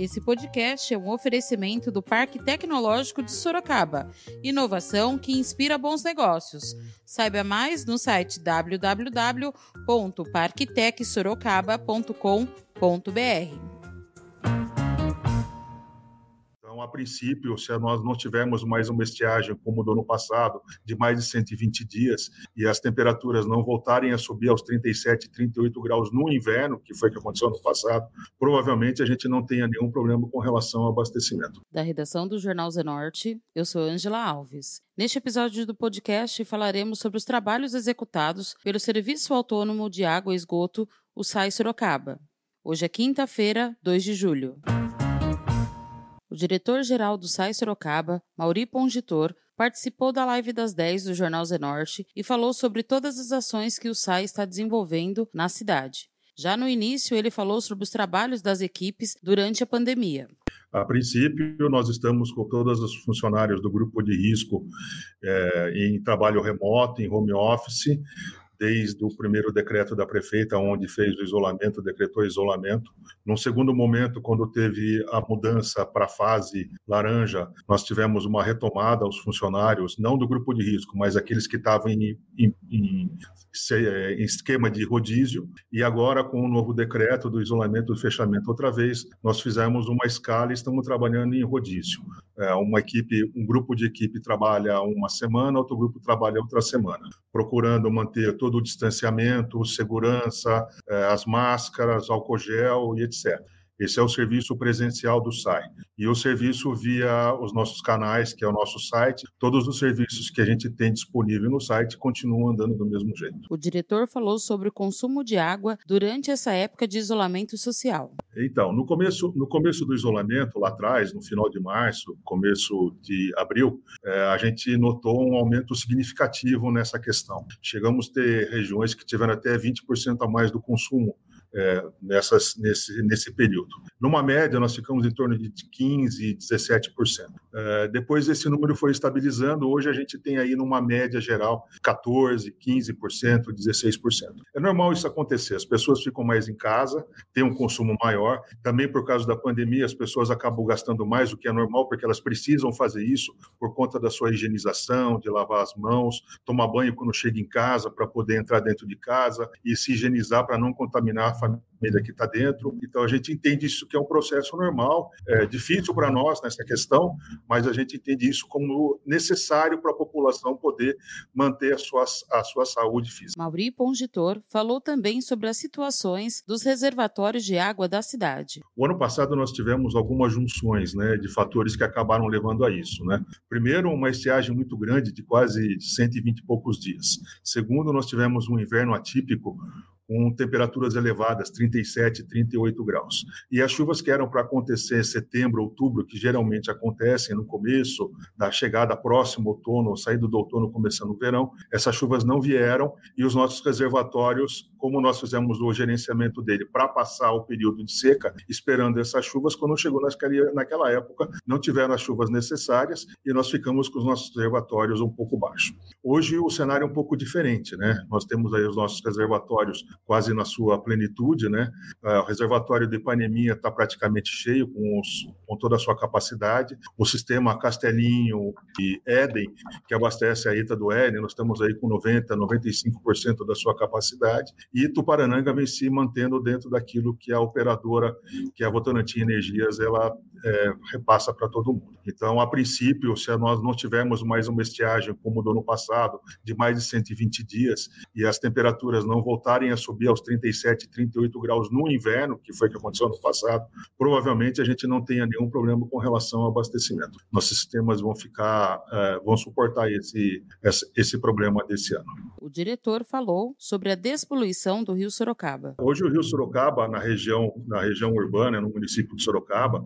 Esse podcast é um oferecimento do Parque Tecnológico de Sorocaba. Inovação que inspira bons negócios. Saiba mais no site www.parktecsorocaba.com.br. A princípio, se nós não tivermos mais uma estiagem como do ano passado, de mais de 120 dias, e as temperaturas não voltarem a subir aos 37, 38 graus no inverno, que foi o que aconteceu no passado, provavelmente a gente não tenha nenhum problema com relação ao abastecimento. Da redação do Jornal Zenorte, eu sou Angela Alves. Neste episódio do podcast falaremos sobre os trabalhos executados pelo Serviço Autônomo de Água e Esgoto, o SAI Sorocaba. Hoje é quinta-feira, 2 de julho. O diretor-geral do SAI Sorocaba, Mauri Pongitor, participou da live das 10 do Jornal Zenorte e falou sobre todas as ações que o SAI está desenvolvendo na cidade. Já no início, ele falou sobre os trabalhos das equipes durante a pandemia. A princípio, nós estamos com todos os funcionários do grupo de risco é, em trabalho remoto, em home office, desde o primeiro decreto da prefeita, onde fez o isolamento, decretou isolamento. Num segundo momento, quando teve a mudança para a fase laranja, nós tivemos uma retomada aos funcionários, não do grupo de risco, mas aqueles que estavam em, em, em, em esquema de rodízio. E agora, com o novo decreto do isolamento e fechamento outra vez, nós fizemos uma escala e estamos trabalhando em rodízio. É, uma equipe, um grupo de equipe trabalha uma semana, outro grupo trabalha outra semana, procurando manter todo o distanciamento, segurança, é, as máscaras, álcool gel e etc. Esse é o serviço presencial do SAI. E o serviço via os nossos canais, que é o nosso site, todos os serviços que a gente tem disponível no site continuam andando do mesmo jeito. O diretor falou sobre o consumo de água durante essa época de isolamento social. Então, no começo, no começo do isolamento, lá atrás, no final de março, começo de abril, é, a gente notou um aumento significativo nessa questão. Chegamos a ter regiões que tiveram até 20% a mais do consumo é, nessas, nesse, nesse período. Numa média, nós ficamos em torno de 15%, 17%. É, depois esse número foi estabilizando, hoje a gente tem aí numa média geral 14%, 15%, 16%. É normal isso acontecer, as pessoas ficam mais em casa, têm um consumo maior, também por causa da pandemia as pessoas acabam gastando mais, o que é normal, porque elas precisam fazer isso por conta da sua higienização, de lavar as mãos, tomar banho quando chega em casa para poder entrar dentro de casa e se higienizar para não contaminar família que está dentro. Então, a gente entende isso que é um processo normal, é difícil para nós nessa questão, mas a gente entende isso como necessário para a população poder manter a sua, a sua saúde física. Mauri Pongitor falou também sobre as situações dos reservatórios de água da cidade. O ano passado nós tivemos algumas junções né, de fatores que acabaram levando a isso. Né? Primeiro, uma estiagem muito grande de quase 120 e poucos dias. Segundo, nós tivemos um inverno atípico com temperaturas elevadas, 37, 38 graus. E as chuvas que eram para acontecer em setembro, outubro, que geralmente acontecem no começo da chegada próximo outono, saída do outono começando o verão, essas chuvas não vieram e os nossos reservatórios, como nós fizemos o gerenciamento dele para passar o período de seca, esperando essas chuvas, quando chegou naquela época, não tiveram as chuvas necessárias e nós ficamos com os nossos reservatórios um pouco baixos. Hoje o cenário é um pouco diferente, né? Nós temos aí os nossos reservatórios quase na sua plenitude, né? É, o reservatório de Ipaneminha está praticamente cheio, com, os, com, toda a sua capacidade. O sistema Castelinho e Éden, que abastece a ITA do Éden, nós estamos aí com 90%, 95% da sua capacidade. E Tuparananga vem se mantendo dentro daquilo que a operadora, que é a Votorantim Energias, ela é, repassa para todo mundo. Então, a princípio, se nós não tivermos mais uma estiagem como do ano passado, de mais de 120 dias, e as temperaturas não voltarem a aos 37, 38 graus no inverno, que foi o que aconteceu no passado, provavelmente a gente não tenha nenhum problema com relação ao abastecimento. Nossos sistemas vão ficar, é, vão suportar esse, esse problema desse ano. O diretor falou sobre a despoluição do Rio Sorocaba. Hoje o Rio Sorocaba, na região, na região urbana, no município de Sorocaba,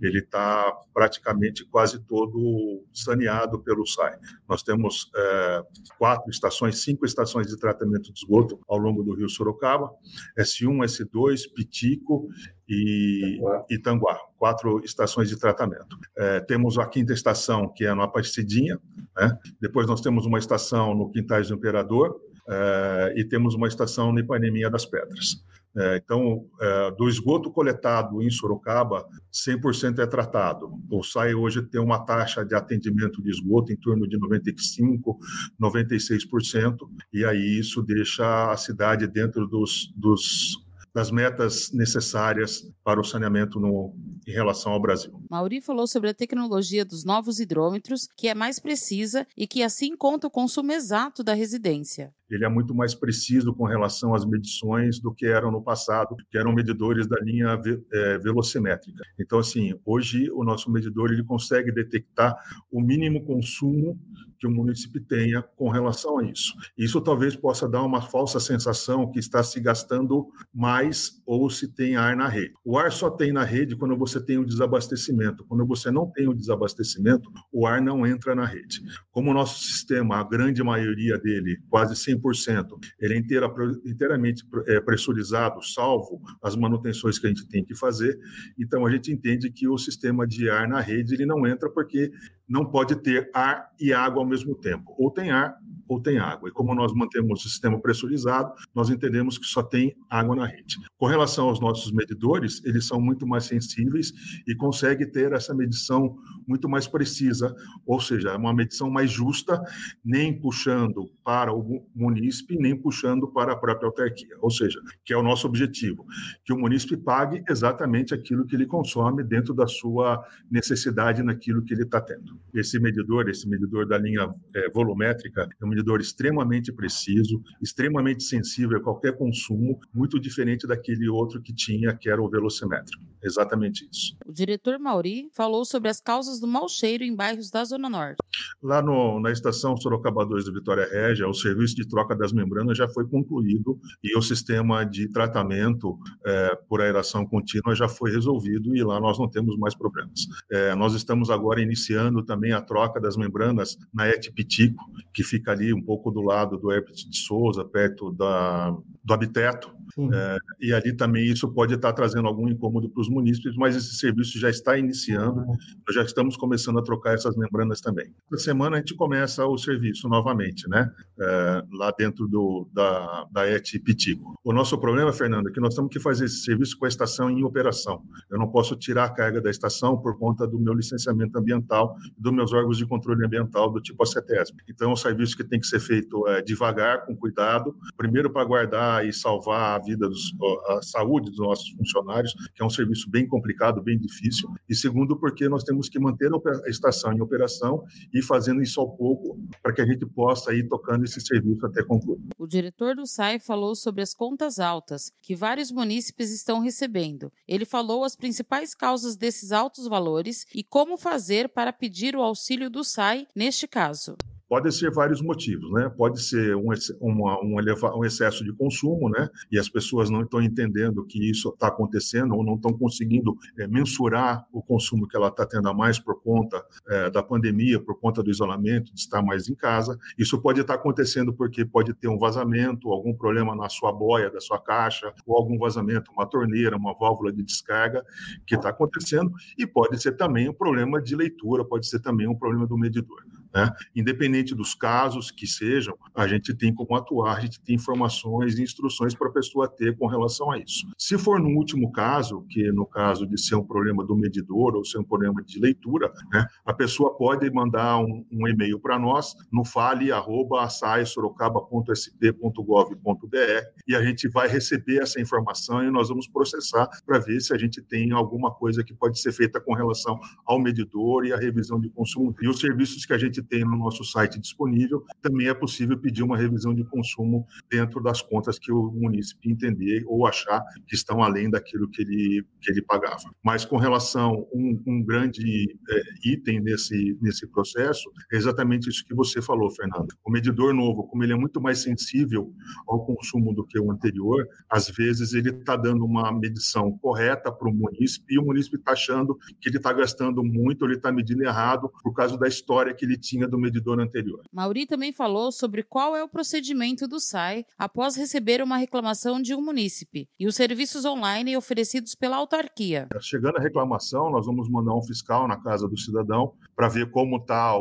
ele está praticamente quase todo saneado pelo SAI. Nós temos é, quatro estações, cinco estações de tratamento de esgoto ao longo do Rio Sorocaba, S1, S2, Pitico e Itanguá, quatro estações de tratamento. É, temos a quinta estação, que é no Aparecidinha, né? depois nós temos uma estação no Quintais do Imperador, é, e temos uma estação no Ipaneminha das Pedras. É, então, é, do esgoto coletado em Sorocaba, 100% é tratado. O SAI hoje tem uma taxa de atendimento de esgoto em torno de 95%, 96%, e aí isso deixa a cidade dentro dos, dos das metas necessárias para o saneamento no, em relação ao Brasil. Mauri falou sobre a tecnologia dos novos hidrômetros, que é mais precisa e que assim conta o consumo exato da residência. Ele é muito mais preciso com relação às medições do que eram no passado, que eram medidores da linha é, velocimétrica. Então, assim, hoje o nosso medidor ele consegue detectar o mínimo consumo que o município tenha com relação a isso. Isso talvez possa dar uma falsa sensação que está se gastando mais ou se tem ar na rede. O ar só tem na rede quando você tem o desabastecimento. Quando você não tem o desabastecimento, o ar não entra na rede. Como o nosso sistema, a grande maioria dele, quase 100%, ele é inteira, inteiramente é, pressurizado, salvo as manutenções que a gente tem que fazer, então a gente entende que o sistema de ar na rede ele não entra porque não pode ter ar e água ao mesmo tempo. Ou tem ar ou tem água. E como nós mantemos o sistema pressurizado, nós entendemos que só tem água na rede. Com relação aos nossos medidores, eles são muito mais sensíveis e conseguem ter essa medição muito mais precisa, ou seja, é uma medição mais justa, nem puxando para o munícipe, nem puxando para a própria autarquia. Ou seja, que é o nosso objetivo, que o munícipe pague exatamente aquilo que ele consome dentro da sua necessidade naquilo que ele está tendo. Esse medidor, esse medidor da linha é, volumétrica, é um medidor extremamente preciso, extremamente sensível a qualquer consumo, muito diferente daquele outro que tinha, que era o velocimétrico. Exatamente isso. O diretor Mauri falou sobre as causas do mau cheiro em bairros da Zona Norte. Lá no, na estação Sorocaba 2 do Vitória Régia, o serviço de troca das membranas já foi concluído e o sistema de tratamento é, por aeração contínua já foi resolvido e lá nós não temos mais problemas. É, nós estamos agora iniciando também a troca das membranas na ET Pitico, que fica ali um pouco do lado do Herbert de Souza, perto da, do Habiteto, é, e ali também isso pode estar trazendo algum incômodo para os munícipes, mas esse serviço já está iniciando, nós já estamos começando a trocar essas membranas também. Essa semana a gente começa o serviço novamente, né? É, lá dentro do, da, da ET Pitico. O nosso problema, Fernando, é que nós temos que fazer esse serviço com a estação em operação. Eu não posso tirar a carga da estação por conta do meu licenciamento ambiental dos meus órgãos de controle ambiental do tipo ACETESB. Então, é um serviço que tem que ser feito é, devagar, com cuidado, primeiro para guardar e salvar a vida, dos, a saúde dos nossos funcionários, que é um serviço bem complicado, bem difícil, e segundo, porque nós temos que manter a estação em operação e fazendo isso ao pouco para que a gente possa ir tocando esse serviço até concluir. O diretor do SAI falou sobre as contas altas que vários munícipes estão recebendo. Ele falou as principais causas desses altos valores e como fazer para pedir o auxílio do SAI neste caso. Pode ser vários motivos, né? Pode ser um, um, eleva, um excesso de consumo, né? E as pessoas não estão entendendo que isso está acontecendo ou não estão conseguindo é, mensurar o consumo que ela está tendo a mais por conta é, da pandemia, por conta do isolamento, de estar mais em casa. Isso pode estar acontecendo porque pode ter um vazamento, algum problema na sua boia da sua caixa, ou algum vazamento, uma torneira, uma válvula de descarga que está acontecendo. E pode ser também um problema de leitura, pode ser também um problema do medidor. Né? Independente dos casos que sejam, a gente tem como atuar, a gente tem informações e instruções para a pessoa ter com relação a isso. Se for no último caso, que no caso de ser um problema do medidor ou ser um problema de leitura, né, a pessoa pode mandar um, um e-mail para nós no fale@sorocaba.sp.gov.br e a gente vai receber essa informação e nós vamos processar para ver se a gente tem alguma coisa que pode ser feita com relação ao medidor e à revisão de consumo e os serviços que a gente tem no nosso site disponível, também é possível pedir uma revisão de consumo dentro das contas que o município entender ou achar que estão além daquilo que ele, que ele pagava. Mas com relação um, um grande é, item nesse, nesse processo, é exatamente isso que você falou, Fernando. O medidor novo, como ele é muito mais sensível ao consumo do que o anterior, às vezes ele está dando uma medição correta para o município e o município está achando que ele está gastando muito, ele está medindo errado por causa da história que ele tinha do medidor anterior. Mauri também falou sobre qual é o procedimento do SAI após receber uma reclamação de um munícipe e os serviços online oferecidos pela autarquia. Chegando a reclamação, nós vamos mandar um fiscal na casa do cidadão para ver como está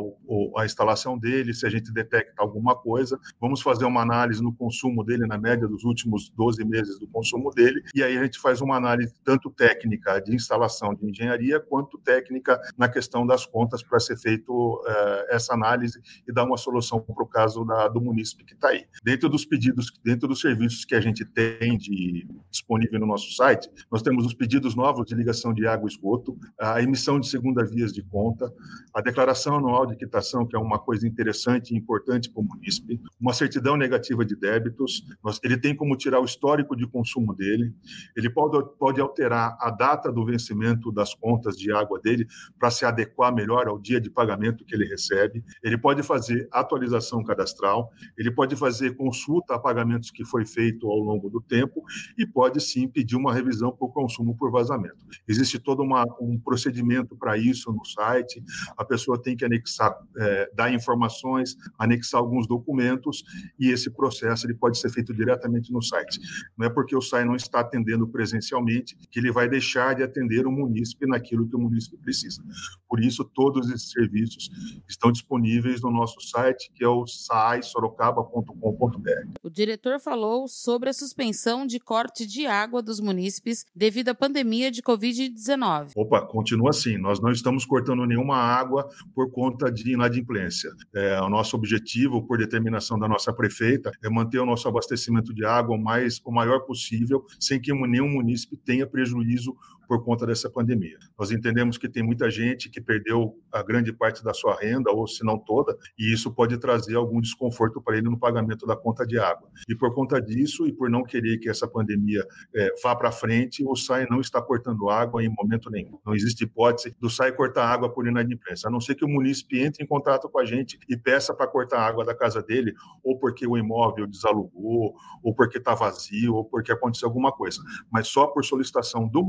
a instalação dele, se a gente detecta alguma coisa. Vamos fazer uma análise no consumo dele, na média dos últimos 12 meses do consumo dele, e aí a gente faz uma análise tanto técnica de instalação de engenharia, quanto técnica na questão das contas para ser feito uh, essa análise e dar uma solução para o caso da, do munícipe que está aí. Dentro dos pedidos, dentro dos serviços que a gente tem de, disponível no nosso site, nós temos os pedidos novos de ligação de água e esgoto, a emissão de segunda vias de conta, a declaração anual de quitação, que é uma coisa interessante e importante para o munícipe, uma certidão negativa de débitos, nós, ele tem como tirar o histórico de consumo dele, ele pode, pode alterar a data do vencimento das contas de água dele para se adequar melhor ao dia de pagamento que ele recebe, ele pode fazer atualização cadastral, ele pode fazer consulta a pagamentos que foi feito ao longo do tempo e pode sim pedir uma revisão por consumo por vazamento. Existe todo uma, um procedimento para isso no site, a pessoa tem que anexar, é, dar informações, anexar alguns documentos e esse processo ele pode ser feito diretamente no site. Não é porque o site não está atendendo presencialmente que ele vai deixar de atender o munícipe naquilo que o munícipe precisa. Por isso, todos esses serviços estão disponíveis no nosso site, que é o saisorocaba.com.br. O diretor falou sobre a suspensão de corte de água dos munícipes devido à pandemia de Covid-19. Opa, continua assim. Nós não estamos cortando nenhuma água por conta de inadimplência. É, o nosso objetivo, por determinação da nossa prefeita, é manter o nosso abastecimento de água o, mais, o maior possível, sem que nenhum munícipe tenha prejuízo por conta dessa pandemia. Nós entendemos que tem muita gente que perdeu a grande parte da sua renda, ou se não toda, e isso pode trazer algum desconforto para ele no pagamento da conta de água. E por conta disso, e por não querer que essa pandemia é, vá para frente, o SAI não está cortando água em momento nenhum. Não existe hipótese do SAI cortar água por inadimplência, a não ser que o munícipe entre em contato com a gente e peça para cortar água da casa dele, ou porque o imóvel desalugou, ou porque está vazio, ou porque aconteceu alguma coisa. Mas só por solicitação do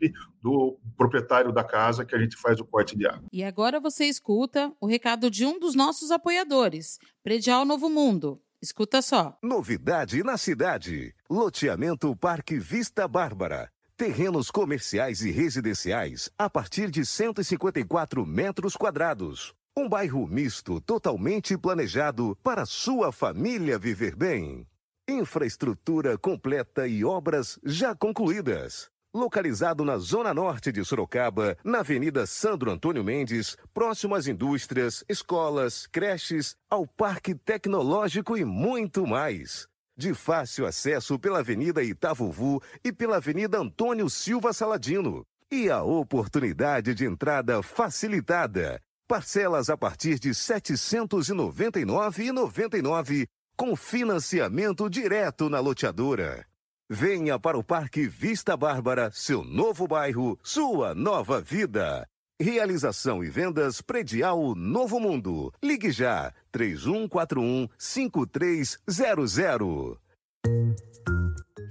munícipe do proprietário da casa que a gente faz o corte de água. E agora você escuta o recado de um dos nossos apoiadores, Predial Novo Mundo. Escuta só. Novidade na cidade. Loteamento Parque Vista Bárbara. Terrenos comerciais e residenciais a partir de 154 metros quadrados. Um bairro misto totalmente planejado para sua família viver bem. Infraestrutura completa e obras já concluídas localizado na zona norte de Sorocaba, na Avenida Sandro Antônio Mendes, próximo às indústrias, escolas, creches, ao Parque Tecnológico e muito mais. De fácil acesso pela Avenida Itavuvu e pela Avenida Antônio Silva Saladino. E a oportunidade de entrada facilitada. Parcelas a partir de R$ 799,99 com financiamento direto na loteadora. Venha para o Parque Vista Bárbara, seu novo bairro, sua nova vida. Realização e vendas predial Novo Mundo. Ligue já 3141 5300.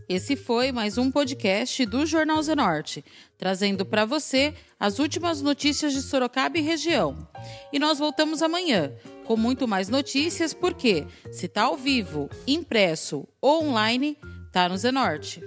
Esse foi mais um podcast do Jornal Zenorte, trazendo para você as últimas notícias de Sorocaba e região. E nós voltamos amanhã com muito mais notícias, porque se está ao vivo, impresso ou online, tá no Zenorte.